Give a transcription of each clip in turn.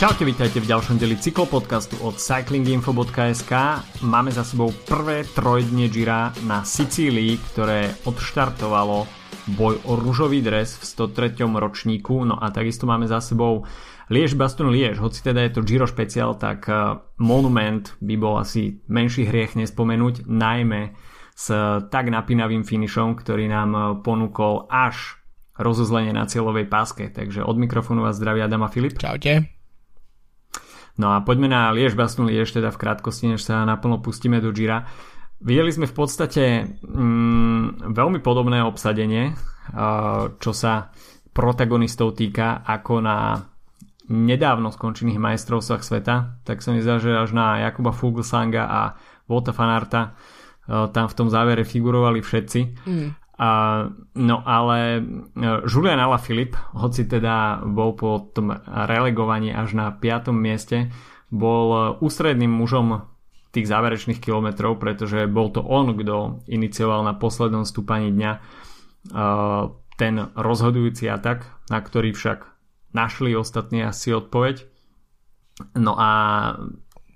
Čaute, vítajte v ďalšom deli cyklopodcastu od cyclinginfo.sk. Máme za sebou prvé trojdne Gira na Sicílii, ktoré odštartovalo boj o ružový dres v 103. ročníku. No a takisto máme za sebou Liež Baston Liež, hoci teda je to Giro špeciál, tak eh, Monument by bol asi menší hriech nespomenúť, najmä s tak napínavým finišom, ktorý nám eh, ponúkol až rozozlenie na cieľovej páske. Takže od mikrofónu vás zdraví Adam a Filip. Čaute. No a poďme na Liež Baston Liež, teda v krátkosti, než sa naplno pustíme do Gira. Videli sme v podstate mm, veľmi podobné obsadenie, uh, čo sa protagonistov týka, ako na nedávno skončených majstrovstvách sveta, tak sa mi zdá, že až na Jakuba Fuglsanga a Volta Fanarta uh, tam v tom závere figurovali všetci. Mm. No ale e, Julian Alaphilippe, hoci teda bol po tom relegovaní až na 5. mieste, bol ústredným mužom tých záverečných kilometrov, pretože bol to on, kto inicioval na poslednom stúpaní dňa uh, ten rozhodujúci atak, na ktorý však našli ostatní asi odpoveď. No a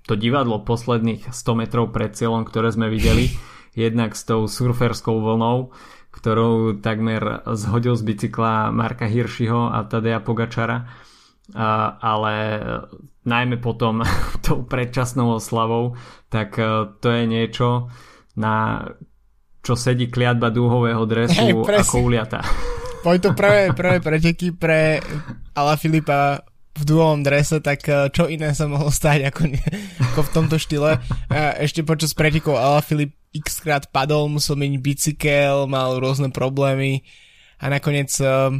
to divadlo posledných 100 metrov pred cieľom, ktoré sme videli, jednak s tou surferskou vlnou, ktorou takmer zhodil z bicykla Marka Hirschiho a Tadeja Pogačara. A, ale najmä potom tou predčasnou oslavou, tak e, to je niečo, na čo sedí kliatba dúhového dresu hey, ako uliata. Boli to prvé, prvé preteky pre Ala Filipa v dúhovom drese, tak e, čo iné sa mohlo stať ako, ako v tomto štýle. Ešte počas pretekov Ala Filip x krát padol, musel meniť bicykel, mal rôzne problémy a nakoniec uh,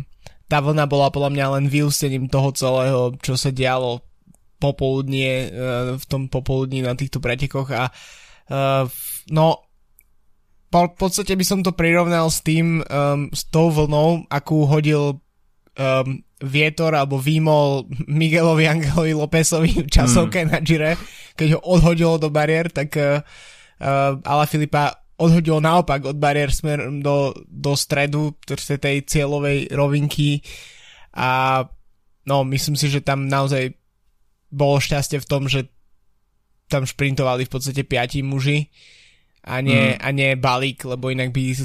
tá vlna bola podľa mňa len vyústením toho celého, čo sa dialo popoludnie, uh, v tom popoludní na týchto pretekoch a no po, podstate by som to prirovnal s tým, um, s tou vlnou, akú hodil um, vietor alebo výmol Miguelovi Angelovi Lópezovi v časovke mm. na Gire, keď ho odhodilo do bariér, tak uh, ale Filipa odhodil naopak od bariér smerom do, do stredu tej cieľovej rovinky a no myslím si, že tam naozaj bolo šťastie v tom, že tam šprintovali v podstate piati muži a nie, mm. a nie balík, lebo inak by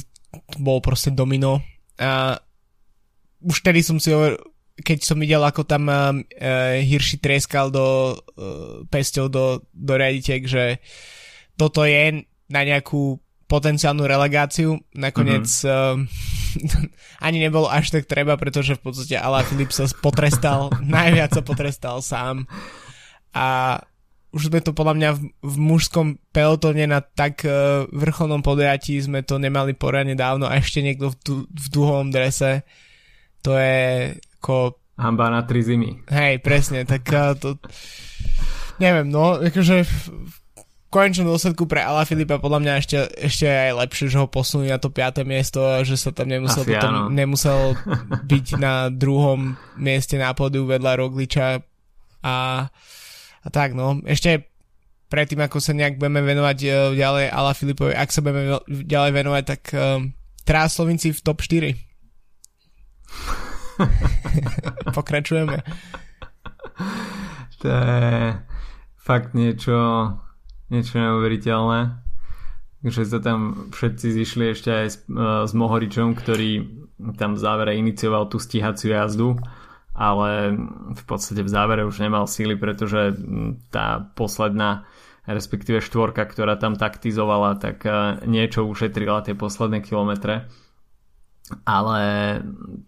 bol proste domino a už tedy som si hovoril, keď som videl, ako tam uh, Hirši treskal do uh, pesťou do, do riaditeľ, že toto je na nejakú potenciálnu relegáciu. Nakoniec mm-hmm. uh, ani nebolo až tak treba, pretože v podstate Ala Filip sa potrestal, najviac sa potrestal sám. A už sme to podľa mňa v, v mužskom pelotone na tak uh, vrcholnom podujatí sme to nemali poradne dávno a ešte niekto v, du, v duhovom drese. To je ako... Hamba na tri zimy. Hej, presne, tak to... Neviem, no, akože konečnom dôsledku pre Ala Filipa podľa mňa ešte, ešte aj lepšie, že ho posunuli na to 5. miesto a že sa tam nemusel, Asi potom, nemusel byť na druhom mieste na pódiu vedľa Rogliča a, a tak no. Ešte predtým, ako sa nejak budeme venovať uh, ďalej Ala Filipovi, ak sa budeme ďalej venovať, tak um, teraz Slovinci v top 4. Pokračujeme. To je fakt niečo niečo neuveriteľné že sa tam všetci zišli ešte aj s, uh, s Mohoričom, ktorý tam v závere inicioval tú stíhaciu jazdu, ale v podstate v závere už nemal síly, pretože tá posledná respektíve štvorka, ktorá tam taktizovala, tak uh, niečo ušetrila tie posledné kilometre ale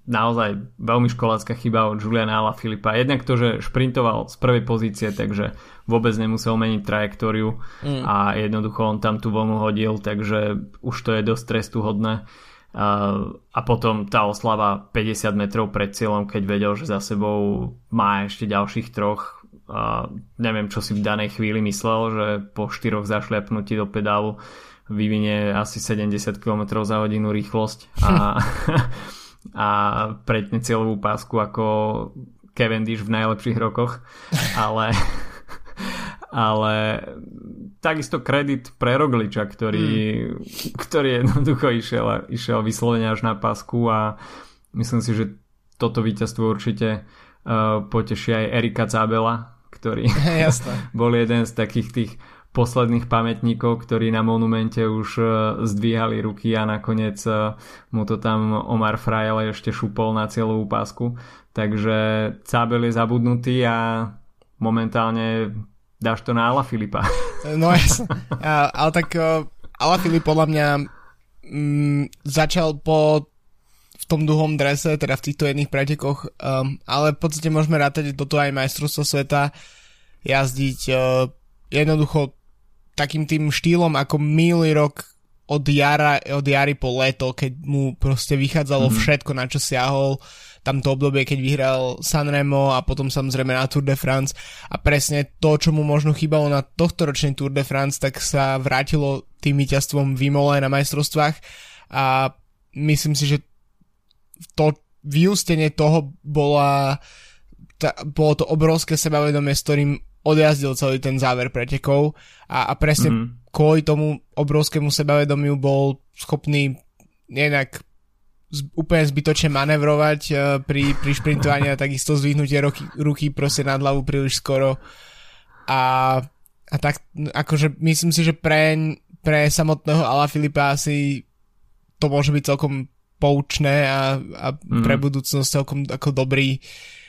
naozaj veľmi školácka chyba od Juliana Ala Filipa. Jednak to, že šprintoval z prvej pozície, takže vôbec nemusel meniť trajektóriu mm. a jednoducho on tam tú vlnu hodil, takže už to je dosť trestuhodné. Uh, a potom tá oslava 50 metrov pred cieľom, keď vedel, že za sebou má ešte ďalších troch. Uh, neviem, čo si v danej chvíli myslel, že po štyroch zašliapnutí do pedálu vyvinie asi 70 km za hodinu rýchlosť a, a pretne cieľovú pásku ako Cavendish v najlepších rokoch, ale ale takisto kredit pre Rogliča, ktorý, mm. ktorý jednoducho išiel, išiel vyslovene až na pásku a myslím si, že toto víťazstvo určite uh, poteší aj Erika Zabela, ktorý bol jeden z takých tých posledných pamätníkov, ktorí na monumente už e, zdvíhali ruky a nakoniec e, mu to tam Omar Frajele ešte šupol na celú pásku. Takže Cábel je zabudnutý a momentálne dáš to na Ala Filipa. No jasne. ale tak uh, Ala Filip podľa mňa mm, začal po v tom druhom drese, teda v týchto jedných pretekoch, um, ale v podstate môžeme rátať toto aj majstrovstvo sveta jazdiť uh, jednoducho takým tým štýlom ako minulý rok od, jara, od jary po leto, keď mu proste vychádzalo mm-hmm. všetko, na čo siahol, tamto obdobie, keď vyhral Sanremo a potom samozrejme na Tour de France. A presne to, čo mu možno chýbalo na tohto ročný Tour de France, tak sa vrátilo tým víťazstvom Vimole na majstrovstvách. A myslím si, že to vyústenie toho bola, ta, bolo to obrovské sebavedomie, s ktorým odjazdil celý ten záver pretekov a, a presne mm-hmm. kvôli tomu obrovskému sebavedomiu bol schopný nejak z, úplne zbytočne manevrovať uh, pri, pri šprintovaní a takisto zdvihnutie ruky, ruky proste nad hlavu príliš skoro a, a tak akože myslím si, že pre, pre samotného Ala Filipa asi to môže byť celkom poučné a, a mm-hmm. pre budúcnosť celkom ako dobrý uh,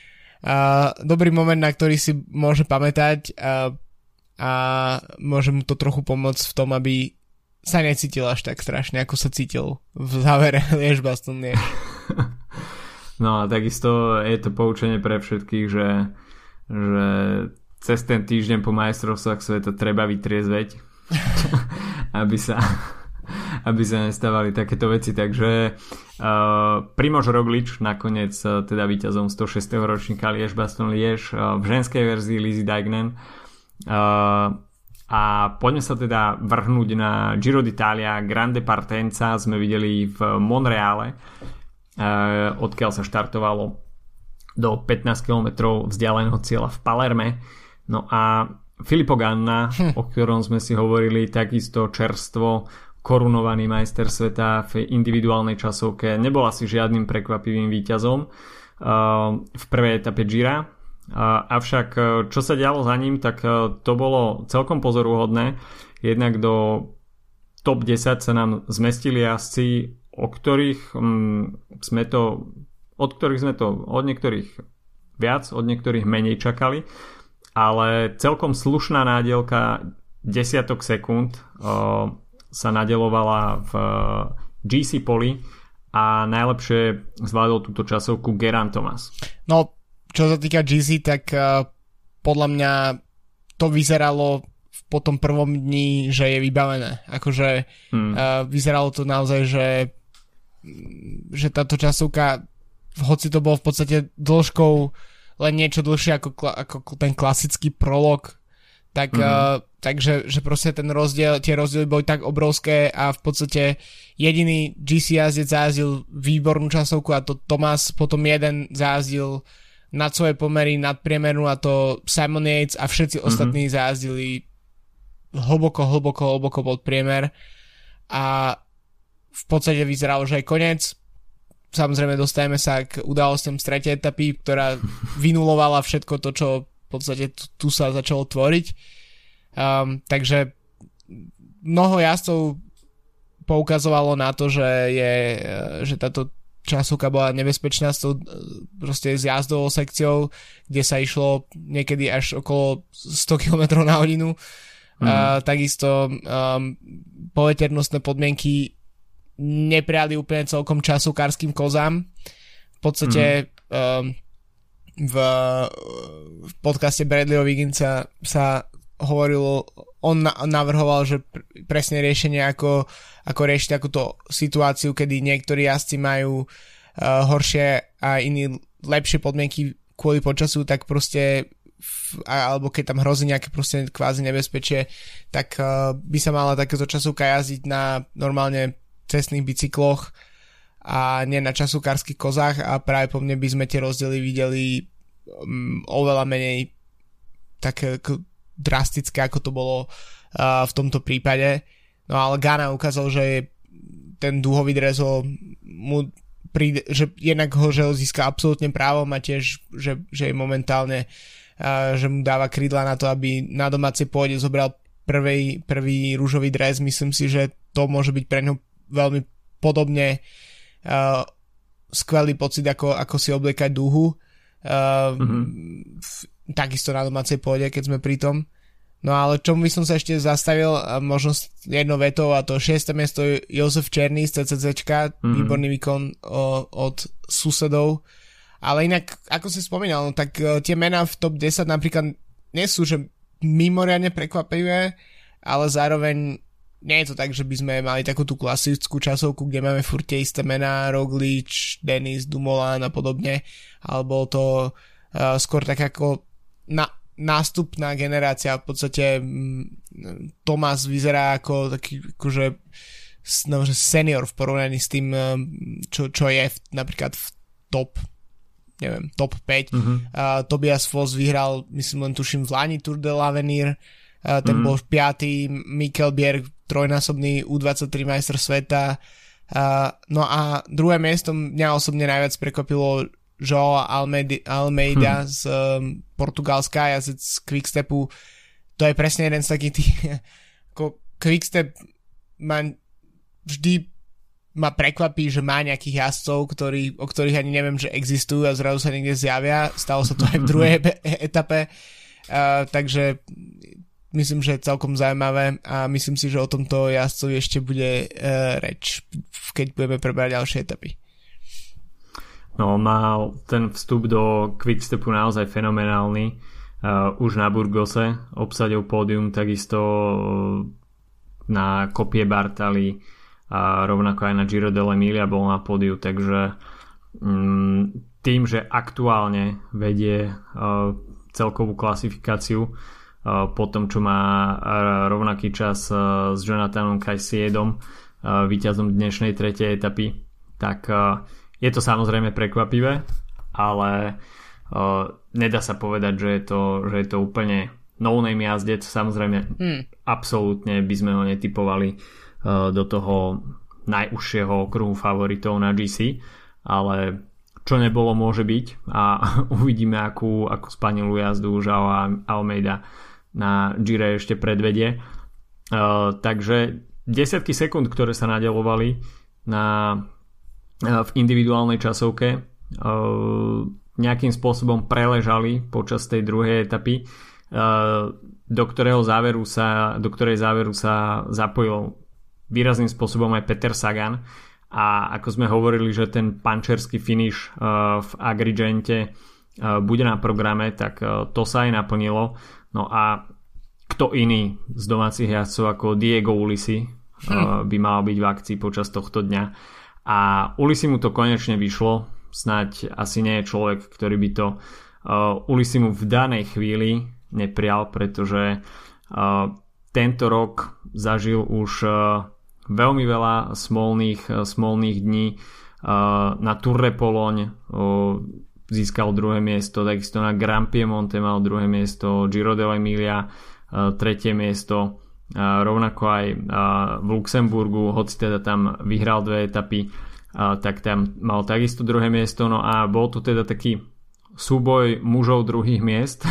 dobrý moment, na ktorý si môže pamätať uh, a môže mu to trochu pomôcť v tom, aby sa necítil až tak strašne, ako sa cítil v závere Liež Baston Liež. No a takisto je to poučenie pre všetkých, že, že cez ten týždeň po majstrovstvách sveta treba vytriezveť, aby sa aby sa nestávali takéto veci. Takže uh, Primož Roglič nakoniec uh, teda víťazom 106. ročníka Liež Baston Liež uh, v ženskej verzii Lizzy Dignan. Uh, a poďme sa teda vrhnúť na Giro d'Italia Grande Partenza sme videli v Monreale odkiaľ sa štartovalo do 15 km vzdialeného cieľa v Palerme no a Filippo Ganna, hm. o ktorom sme si hovorili takisto čerstvo korunovaný majster sveta v individuálnej časovke. Nebol asi žiadnym prekvapivým výťazom uh, v prvej etape Gira. Uh, avšak uh, čo sa dialo za ním, tak to bolo celkom pozoruhodné. Jednak do top 10 sa nám zmestili jazdci, o ktorých um, sme to od ktorých sme to od niektorých viac, od niektorých menej čakali, ale celkom slušná nádielka desiatok sekúnd sa nadelovala v eh, GC Poli a najlepšie zvládol túto časovku Geran Thomas. No, čo sa týka GC, tak uh, podľa mňa to vyzeralo po tom prvom dni, že je vybavené. Akože hmm. uh, vyzeralo to naozaj, že, že táto časovka, hoci to bolo v podstate dĺžkou len niečo dlhšie ako, ako ten klasický prolog tak, mm-hmm. uh, takže že proste ten rozdiel, tie rozdiely boli tak obrovské a v podstate jediný GC jazdec zájazdil výbornú časovku a to Thomas potom jeden zájazdil nad svoje pomery, nad priemernú a to Simon Yates a všetci mm-hmm. ostatní zájazdili hlboko, hlboko, hlboko pod priemer a v podstate vyzeralo, že aj koniec. Samozrejme dostajeme sa k udalostiam z tretej etapy, ktorá vynulovala všetko to, čo podstate tu, tu sa začalo tvoriť. Um, takže mnoho jazdcov poukazovalo na to, že, je, že táto časovka bola nebezpečná s tou proste s jazdovou sekciou, kde sa išlo niekedy až okolo 100 km na hodinu. Mm. Uh, takisto um, poveternostné podmienky nepriali úplne celkom časokárským kozám. V podstate mm. um, v, v podcaste Bradleyho Wigginsa sa hovorilo, on navrhoval, že presne riešenie ako, ako riešiť takúto situáciu, kedy niektorí jazdci majú uh, horšie a iní lepšie podmienky kvôli počasu, tak proste alebo keď tam hrozí nejaké proste kvázi nebezpečie, tak uh, by sa mala takéto časovka jazdiť na normálne cestných bicykloch a nie na časokárskych kozách a práve po mne by sme tie rozdiely videli um, oveľa menej také drastické, ako to bolo uh, v tomto prípade. No ale Ghana ukázal, že ten dúhový dres mu príde, že jednak ho, že získa absolútne právom a tiež, že, že je momentálne uh, že mu dáva krídla na to, aby na domácej pôde zobral prvý, prvý rúžový dres. Myslím si, že to môže byť pre ňo veľmi podobne uh, skvelý pocit, ako, ako si obliekať dúhu. Uh, mm-hmm. v, takisto na domácej pôde, keď sme pri tom. No ale čomu by som sa ešte zastavil, možno jednou vetou, a to 6. miesto Jozef Černý z CCCčka, mm-hmm. výborný výkon o, od susedov. Ale inak, ako si spomínal, no, tak uh, tie mená v top 10 napríklad nie sú, že mimoriadne prekvapivé, ale zároveň nie je to tak, že by sme mali takú tú klasickú časovku, kde máme furt tie isté mená, Roglič, Denis, Dumoulin a podobne, alebo to uh, skôr tak ako na, nástupná generácia, v podstate mm, Tomás vyzerá ako taký akože no, že senior v porovnaní s tým, um, čo, čo je v, napríklad v top neviem, top 5. Uh-huh. Uh, Tobias Foss vyhral, myslím len tuším v Lani Tour de l'Avenir, uh, ten uh-huh. bol piatý, Mikkel Bjerg trojnásobný U23 majster sveta. No a druhé miesto mňa osobne najviac prekvapilo Joao Almeida, hmm. z um, Portugalska, jazdec z Quickstepu. To je presne jeden z takých tých, ako Quickstep ma vždy ma prekvapí, že má nejakých jazdcov, ktorý, o ktorých ani neviem, že existujú a zrazu sa niekde zjavia. Stalo sa to aj v druhej etape. Uh, takže myslím, že je celkom zaujímavé a myslím si, že o tomto jazdcovi ešte bude uh, reč, keď budeme prebrať ďalšie etapy. No, mal ten vstup do Quickstepu naozaj fenomenálny. Uh, už na Burgose obsadil pódium takisto uh, na kopie Bartali a rovnako aj na Giro dell'Emilia bol na pódiu, takže um, tým, že aktuálne vedie uh, celkovú klasifikáciu po tom, čo má rovnaký čas s Jonathanom Kajsiedom, víťazom dnešnej tretej etapy, tak je to samozrejme prekvapivé, ale nedá sa povedať, že je to, že je to úplne no-name jazdec. Samozrejme, hmm. absolútne by sme ho netypovali do toho najúžšieho okruhu favoritov na GC, ale čo nebolo môže byť a uvidíme akú, akú spanilú jazdu Žao Almeida na Gire ešte predvedie. Uh, takže desiatky sekúnd, ktoré sa nadelovali na v individuálnej časovke nejakým spôsobom preležali počas tej druhej etapy, do ktorého záveru sa, do ktorej záveru sa zapojil výrazným spôsobom aj Peter Sagan a ako sme hovorili, že ten pančerský finish v Agrigente bude na programe, tak to sa aj naplnilo. No a kto iný z domácich jazdcov ako Diego Ulisi hm. by mal byť v akcii počas tohto dňa a Ulisi mu to konečne vyšlo, snať asi nie je človek, ktorý by to uh, Ulisi mu v danej chvíli neprial, pretože uh, tento rok zažil už veľmi veľa smolných, smolných dní na Tour de uh, získal druhé miesto, takisto na Grand Piemonte mal druhé miesto, Giro dell'Emilia uh, tretie miesto rovnako aj v Luxemburgu, hoci teda tam vyhral dve etapy, tak tam mal takisto druhé miesto, no a bol to teda taký súboj mužov druhých miest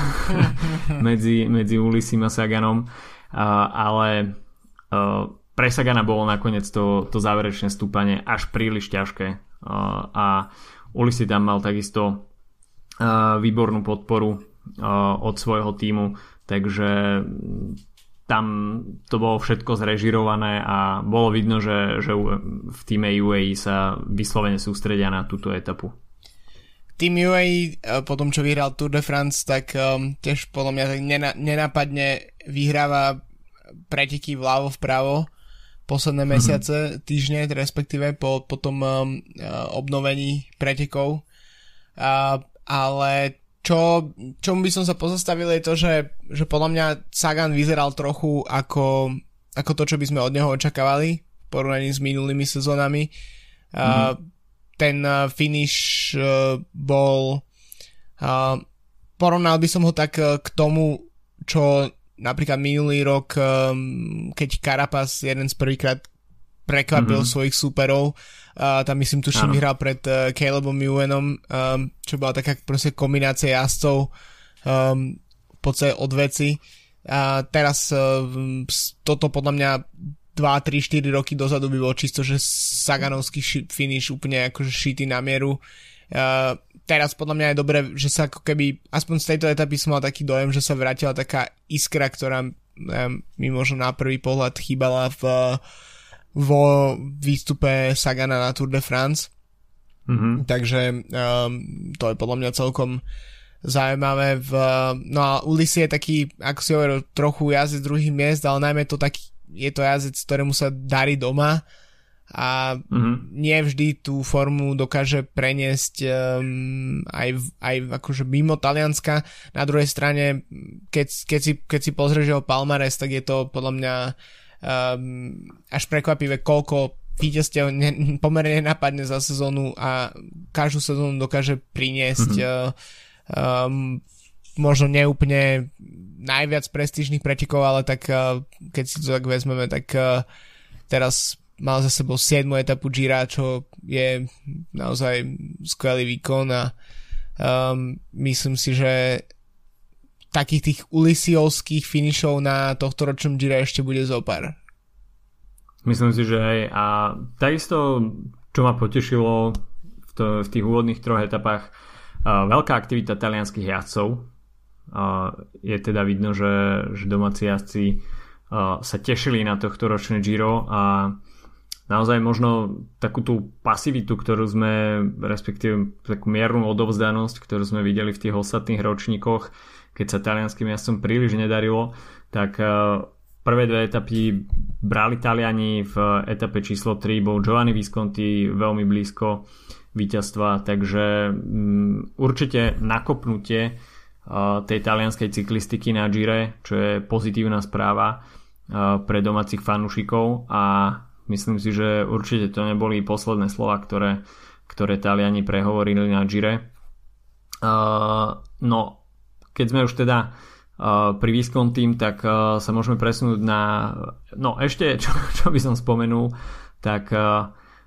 medzi, medzi Ulisim a Saganom, ale pre Sagana bolo nakoniec to, to záverečné stúpanie až príliš ťažké a Ulisi tam mal takisto výbornú podporu od svojho týmu, takže tam to bolo všetko zrežirované a bolo vidno, že, že v týme UAE sa vyslovene sústredia na túto etapu. Tým UAE eh, po tom, čo vyhral Tour de France, tak um, tiež podľa mňa tak nenapadne vyhráva preteky vľavo vpravo posledné mm-hmm. mesiace, týždne, respektíve po, po tom um, obnovení pretekov. Uh, ale čo, čomu by som sa pozastavil je to, že, že podľa mňa Sagan vyzeral trochu ako, ako to, čo by sme od neho očakávali v porovnaní s minulými sezónami. Mm-hmm. Uh, ten uh, finish uh, bol uh, porovnal by som ho tak uh, k tomu, čo napríklad minulý rok, um, keď Carapaz jeden z prvýkrát prekvapil mm-hmm. svojich súperov, tam myslím tuším vyhral pred uh, Calebom Ewanom, um, čo bola taká proste kombinácia jazdcov, um, v podstate od veci. A teraz uh, toto podľa mňa 2, 3, 4 roky dozadu by bolo čisto, že Saganovský finish úplne akože šitý na mieru. Uh, teraz podľa mňa je dobré, že sa ako keby, aspoň z tejto etapy som mal taký dojem, že sa vrátila taká iskra, ktorá mi možno na prvý pohľad chýbala v, vo výstupe Sagana na Tour de France. Mm-hmm. Takže um, to je podľa mňa celkom zaujímavé. V, no a Ulissi je taký, ako si hovoril, trochu jazdec druhých miest, ale najmä to taký je to jazdec, ktorému sa darí doma a mm-hmm. nie vždy tú formu dokáže preniesť um, aj, aj akože mimo Talianska. Na druhej strane, keď, keď, si, keď si pozrieš jeho palmares, tak je to podľa mňa um, až prekvapivé, koľko víťazstiev ne, pomerne nenapadne za sezónu a každú sezónu dokáže priniesť mm-hmm. uh, um, možno neúplne najviac prestížnych pretekov, ale tak uh, keď si to tak vezmeme, tak uh, teraz mal za sebou 7. etapu Gira, čo je naozaj skvelý výkon a um, myslím si, že takých tých ulisiovských finišov na tohto ročnom Gira ešte bude zopár. Myslím si, že aj a takisto, čo ma potešilo v, to, v tých úvodných troch etapách, uh, veľká aktivita talianských jazdcov, je teda vidno, že, že domáci jazdci sa tešili na tohto ročné Giro a naozaj možno takú tú pasivitu, ktorú sme, respektíve takú miernu odovzdanosť, ktorú sme videli v tých ostatných ročníkoch, keď sa talianským jazdcom príliš nedarilo, tak prvé dve etapy brali Taliani, v etape číslo 3 bol Giovanni Visconti veľmi blízko víťazstva, takže um, určite nakopnutie tej talianskej cyklistiky na Gire, čo je pozitívna správa pre domácich fanúšikov a myslím si, že určite to neboli posledné slova, ktoré, ktoré Taliani prehovorili na Gire. No, keď sme už teda pri tým, tak sa môžeme presunúť na... No ešte, čo, čo by som spomenul, tak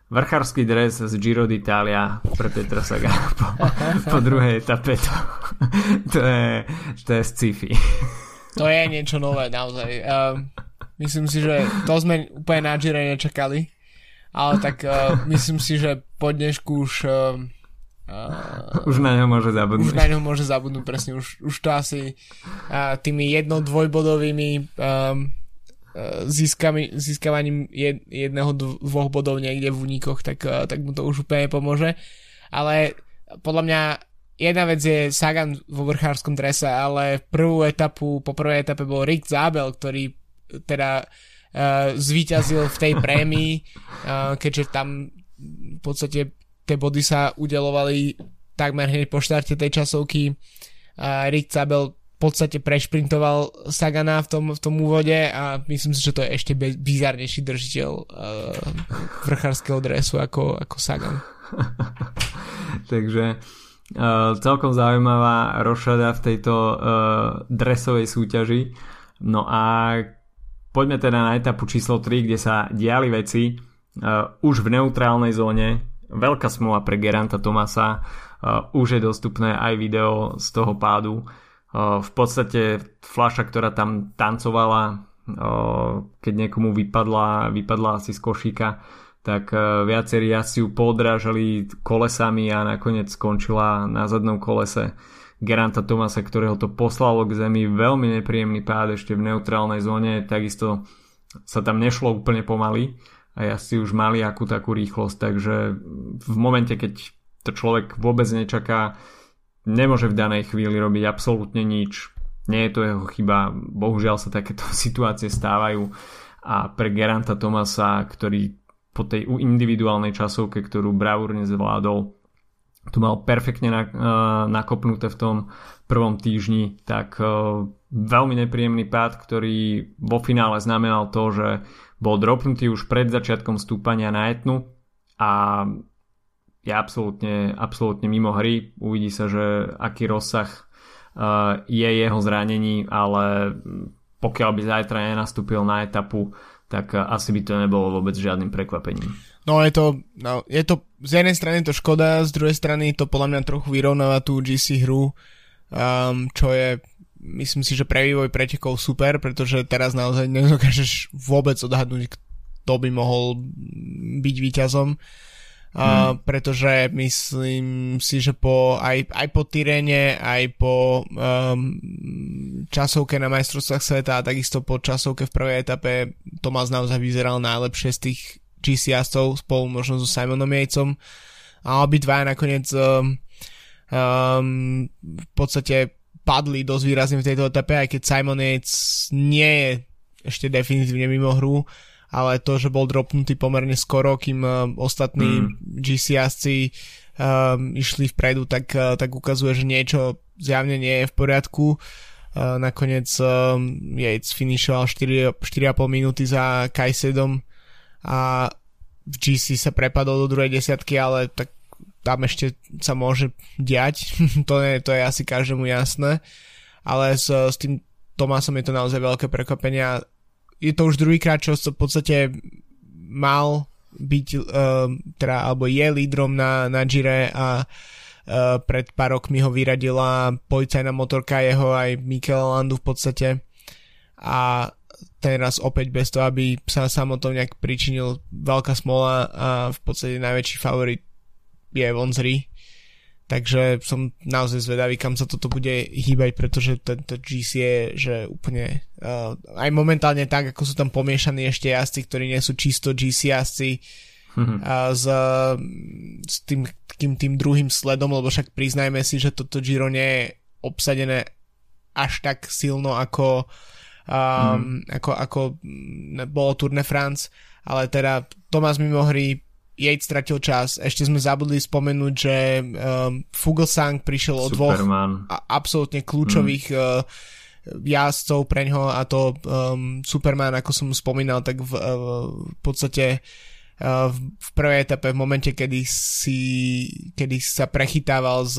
vrchársky dres z Giro d'Italia pre Petra Saga po, po druhej etape to, to, je, to je sci-fi. To je niečo nové naozaj. Uh, myslím si, že to sme úplne na Giro nečakali, ale tak uh, myslím si, že po dnešku už uh, Uh, už na ňo môže zabudnúť. Už na ňo môže zabudnúť, presne. Už, už to asi uh, tými jedno-dvojbodovými um, získami, získavaním jed, jedného, dvoch bodov niekde v únikoch, tak, tak mu to už úplne pomôže. Ale podľa mňa jedna vec je Sagan vo vrchárskom drese, ale prvú etapu, po prvej etape bol Rick Zabel, ktorý teda uh, zvíťazil v tej prémii, uh, keďže tam v podstate tie body sa udelovali takmer hneď po štarte tej časovky. Uh, Rick Zabel podstate prešprintoval Sagana v tom, v tom úvode a myslím si, že to je ešte bizarnejší držiteľ uh, vrchárskeho dresu ako, ako Sagan. Takže uh, celkom zaujímavá rošada v tejto uh, dresovej súťaži. No a poďme teda na etapu číslo 3, kde sa diali veci uh, už v neutrálnej zóne. Veľká smula pre Geranta Tomasa. Uh, už je dostupné aj video z toho pádu. Uh, v podstate flaša, ktorá tam tancovala, keď niekomu vypadla, vypadla asi z košíka, tak viacerí asi ju podrážali kolesami a nakoniec skončila na zadnom kolese Geranta Tomasa, ktorého to poslalo k zemi. Veľmi nepríjemný pád ešte v neutrálnej zóne, takisto sa tam nešlo úplne pomaly a si už mali akú takú rýchlosť, takže v momente, keď to človek vôbec nečaká, nemôže v danej chvíli robiť absolútne nič. Nie je to jeho chyba, bohužiaľ sa takéto situácie stávajú a pre Geranta Tomasa, ktorý po tej individuálnej časovke, ktorú bravúrne zvládol, tu mal perfektne nakopnuté v tom prvom týždni, tak e, veľmi nepríjemný pád, ktorý vo finále znamenal to, že bol dropnutý už pred začiatkom stúpania na etnu a je absolútne, absolútne mimo hry. Uvidí sa, že aký rozsah uh, je jeho zranení, ale pokiaľ by zajtra nenastúpil na etapu, tak asi by to nebolo vôbec žiadnym prekvapením. No je to, no, je to z jednej strany to škoda, z druhej strany to podľa mňa trochu vyrovnáva tú GC hru, um, čo je myslím si, že pre vývoj pretekov super, pretože teraz naozaj nedokážeš vôbec odhadnúť, kto by mohol byť víťazom. Uh, pretože myslím si, že po, aj, aj po Tyrene, aj po um, časovke na majstrovstvách sveta a takisto po časovke v prvej etape Tomás naozaj vyzeral najlepšie z tých GC jazdcov spolu možno so Simonom Jejcom a obidva nakoniec um, um, v podstate padli dosť výrazne v tejto etape, aj keď Simon Yates nie je ešte definitívne mimo hru, ale to, že bol dropnutý pomerne skoro, kým uh, ostatní mm. GC jazdci um, išli vpredu, tak, uh, tak ukazuje, že niečo zjavne nie je v poriadku. Uh, nakoniec um, Yates finišoval 4, 4,5 minúty za Kajsedom a v GC sa prepadol do druhej desiatky, ale tak tam ešte sa môže diať, to, je, to je asi každému jasné, ale s, s tým Tomásom je to naozaj veľké prekvapenie je to už druhýkrát, čo v podstate mal byť, uh, teda, alebo je lídrom na, na Gire a uh, pred pár rokmi ho vyradila policajná motorka jeho aj Mikel Landu v podstate. A teraz opäť bez toho, aby sa samotnou nejak pričinil veľká smola a v podstate najväčší favorit je Vonzri Takže som naozaj zvedavý, kam sa toto bude hýbať, pretože tento GC je, že úplne uh, aj momentálne tak, ako sú tam pomiešaní ešte jazdci, ktorí nie sú čisto GC jazdci mm-hmm. uh, s, s tým, tým, tým druhým sledom, lebo však priznajme si, že toto Giro nie je obsadené až tak silno ako, um, mm. ako, ako bolo Tour de France, ale teda Tomás Mimohry Yates stratil čas. Ešte sme zabudli spomenúť, že um, Fugelsang prišiel od dvoch a, absolútne kľúčových mm. uh, jazdcov pre ňoho a to um, Superman, ako som spomínal, tak v, uh, v podstate uh, v, prvej etape, v momente, kedy si kedy sa prechytával z,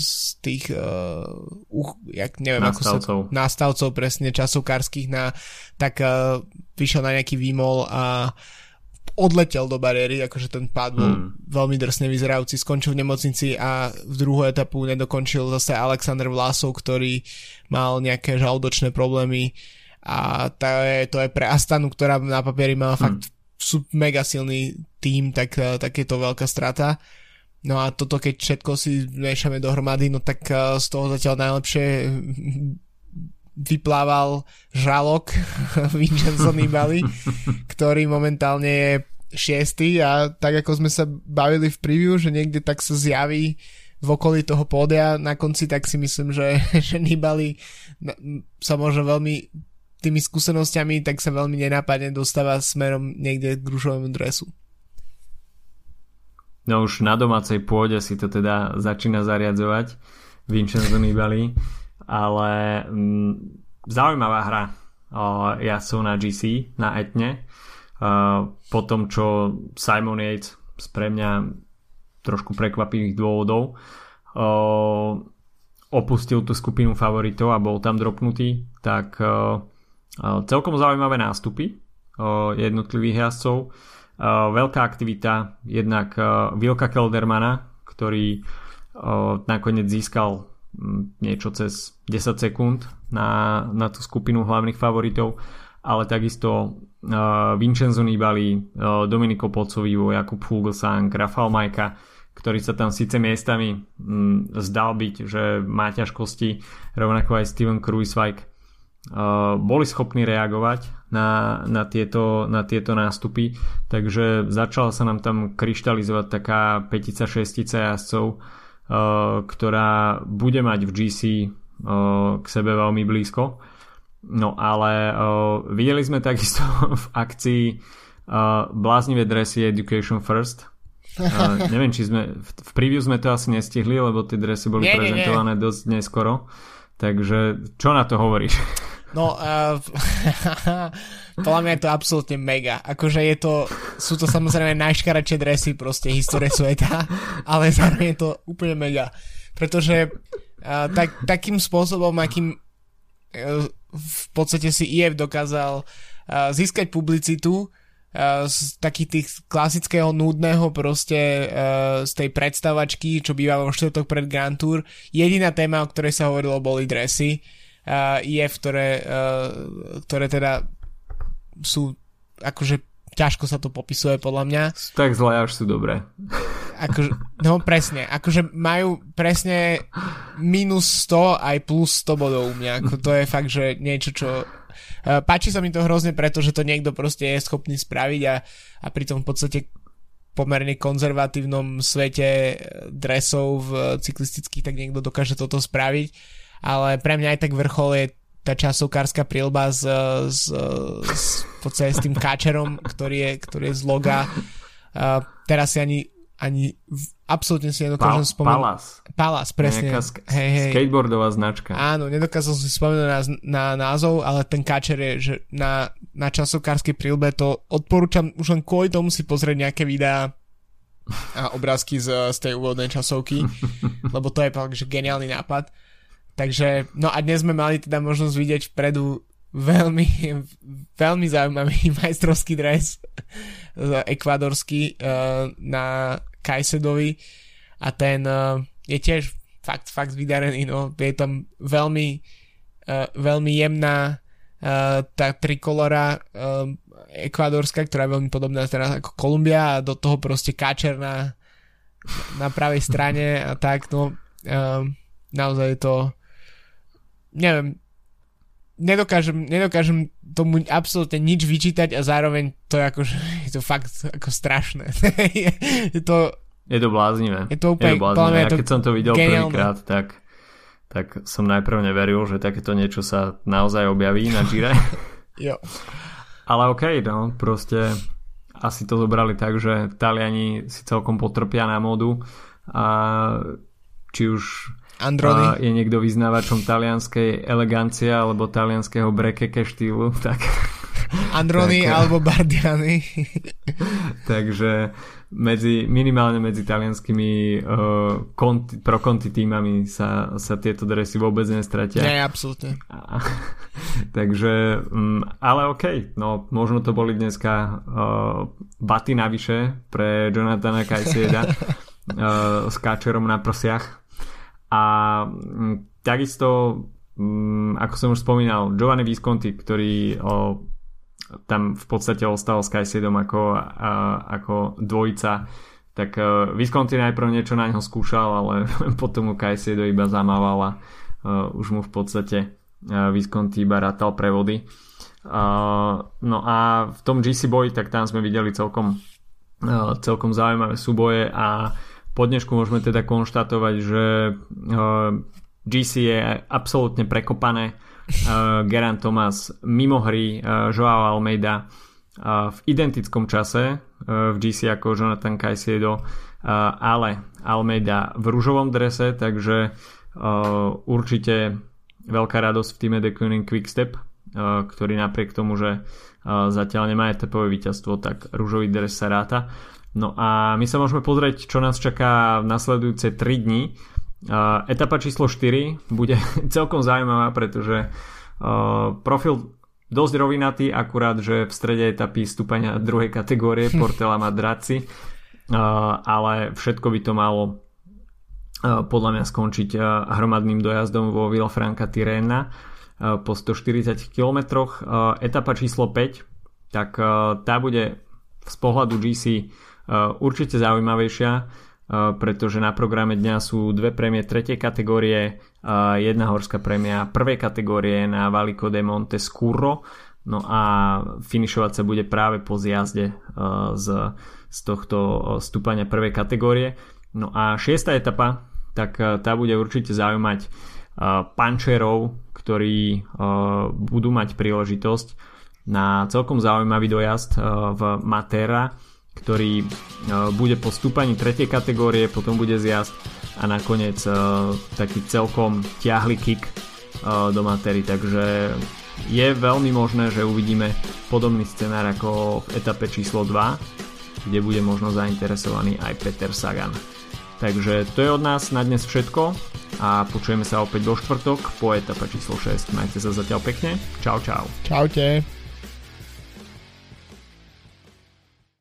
z tých uh, jak neviem, nástavcov. ako sa, nástavcov presne časovkárskych na, tak uh, vyšiel na nejaký výmol a odletel do bariéry, akože ten pád bol hmm. veľmi drsne vyzerajúci, skončil v nemocnici a v druhú etapu nedokončil zase Alexander Vlasov, ktorý mal nejaké žalúdočné problémy a to je, to je pre Astanu, ktorá na papieri mala hmm. fakt sú mega silný tým, tak, tak je to veľká strata. No a toto keď všetko si miešame dohromady, no tak eh, z toho zatiaľ najlepšie vyplával žalok Vincenzo Nibali, ktorý momentálne je šiestý a tak ako sme sa bavili v preview, že niekde tak sa zjaví v okolí toho pódia na konci, tak si myslím, že, že Nibali sa možno veľmi tými skúsenosťami tak sa veľmi nenápadne dostáva smerom niekde k rúžovému dresu. No už na domácej pôde si to teda začína zariadzovať Vincenzo Nibali ale mm, zaujímavá hra ja som na GC, na Etne. po tom, čo Simon Yates z pre mňa trošku prekvapivých dôvodov opustil tú skupinu favoritov a bol tam dropnutý, tak celkom zaujímavé nástupy jednotlivých jazdcov. Veľká aktivita jednak Vilka Keldermana, ktorý nakoniec získal niečo cez 10 sekúnd na, na tú skupinu hlavných favoritov, ale takisto Vincenzo Nibali, Dominico Pocovivo, Jakub Fuglsang, Rafal Majka, ktorý sa tam síce miestami zdal byť, že má ťažkosti, rovnako aj Steven Kruiswijk, boli schopní reagovať na, na, tieto, na tieto nástupy, takže začala sa nám tam kryštalizovať taká petica, šestica jazdcov, Eh, ktorá bude mať v GC eh, k sebe veľmi blízko. No ale eh, videli sme takisto v akcii bláznivé dresy Education First. Neviem, či sme v preview sme to asi nestihli, lebo tie dresy boli nie, prezentované nie, nie. dosť neskoro. Takže čo na to hovoríš? No, uh, podľa mňa je to absolútne mega. Akože je to, sú to samozrejme najškaradšie dresy proste histórie sveta, ale zároveň je to úplne mega. Pretože uh, tak, takým spôsobom, akým uh, v podstate si IF dokázal uh, získať publicitu z takých tých klasického nudného proste uh, z tej predstavačky, čo býva vo štvrtok pred Grand Tour. Jediná téma, o ktorej sa hovorilo, boli dresy. Uh, IF, ktoré, uh, ktoré teda sú akože ťažko sa to popisuje podľa mňa. Tak zle až sú dobré. Akože, no presne, akože majú presne minus 100 aj plus 100 bodov u mňa. Ako to je fakt, že niečo, čo Eh, páči sa mi to hrozne, pretože to niekto proste je schopný spraviť a, a pritom v podstate pomerne konzervatívnom svete dresov v cyklistických, tak niekto dokáže toto spraviť. Ale pre mňa aj tak vrchol je tá časovkárska prilba s, s, s, v podstate s tým káčerom, ktorý je, ktorý je z loga. Uh, teraz si ani ani absolútne si nedokážem pa- spomenúť. Palas. Palas, presne. sk- hej, hej. skateboardová značka. Áno, nedokázal som si spomenúť na, na názov, ale ten kačer je, že na, na časovkárskej prílbe to odporúčam už len kvôli tomu si pozrieť nejaké videá a obrázky z, z tej úvodnej časovky, lebo to je fakt, že geniálny nápad. Takže, no a dnes sme mali teda možnosť vidieť vpredu veľmi, veľmi zaujímavý majstrovský dres ekvadorský uh, na Kajsedovi. A ten uh, je tiež fakt, fakt vydarený, no, je tam veľmi veľmi jemná tá trikolora ekvadorská, ktorá je veľmi podobná teraz ako Kolumbia a do toho proste káčer na, na pravej strane a tak, no. Naozaj to neviem, nedokážem, nedokážem tomu absolútne nič vyčítať a zároveň to je ako, je to fakt ako strašné. je to je to bláznivé. Je to úplne, je to bláznivé. Ja keď som to videl prvýkrát, tak, tak som najprv neveril, že takéto niečo sa naozaj objaví na Gire. jo. Ale okej, okay, no, proste asi to zobrali tak, že Taliani si celkom potrpia na modu a či už Androny. A je niekto vyznávačom talianskej elegancie alebo talianského brekeke štýlu, tak... Androny tak, alebo Bardiani. takže medzi, minimálne medzi talianskými uh, konti, pro konti týmami sa, sa tieto dresy vôbec nestratia. Nie, absolútne. takže, um, ale okej, okay, no možno to boli dneska uh, baty navyše pre Jonathana Kajsieda uh, s káčerom na prsiach a mm, takisto, mm, ako som už spomínal, Giovanni Visconti, ktorý o, tam v podstate ostal s Kajsiedom ako, ako dvojica, tak uh, Visconti najprv niečo na neho skúšal, ale potom mu Kajsiedo iba zamával a uh, už mu v podstate uh, Visconti iba rátal prevody. Uh, no a v tom GC Boy, tak tam sme videli celkom, uh, celkom zaujímavé súboje a po dnešku môžeme teda konštatovať, že uh, GC je absolútne prekopané. Uh, Geran Thomas mimo hry, uh, Joao Almeida v identickom čase v GC ako Jonathan Caicedo, ale Almeida v rúžovom drese, takže určite veľká radosť v týme The Kuning Quickstep, ktorý napriek tomu, že zatiaľ nemá etapové víťazstvo, tak rúžový dres sa ráta. No a my sa môžeme pozrieť, čo nás čaká v nasledujúce 3 dni. Uh, etapa číslo 4 bude celkom zaujímavá, pretože profil dosť rovinatý, akurát, že v strede etapy stúpania druhej kategórie Portela uh, ale všetko by to malo podľa mňa skončiť hromadným dojazdom vo Villafranca Tirena po 140 km. Etapa číslo 5, tak tá bude z pohľadu GC určite zaujímavejšia, eh, pretože na programe dňa sú dve prémie tretej kategórie, eh, jedna horská prémia prvej kategórie na Valico de Monte Scurro, no a finišovať sa bude práve po zjazde z, z tohto stúpania prvej kategórie. No a šiesta etapa, tak tá bude určite zaujímať pančerov, ktorí budú mať príležitosť na celkom zaujímavý dojazd v Matera, ktorý e, bude po stúpaní tretej kategórie, potom bude zjazd a nakoniec e, taký celkom ťahli kick e, do matery, takže je veľmi možné, že uvidíme podobný scenár ako v etape číslo 2, kde bude možno zainteresovaný aj Peter Sagan. Takže to je od nás na dnes všetko a počujeme sa opäť do štvrtok po etape číslo 6. Majte sa zatiaľ pekne. Čau čau. Čaute.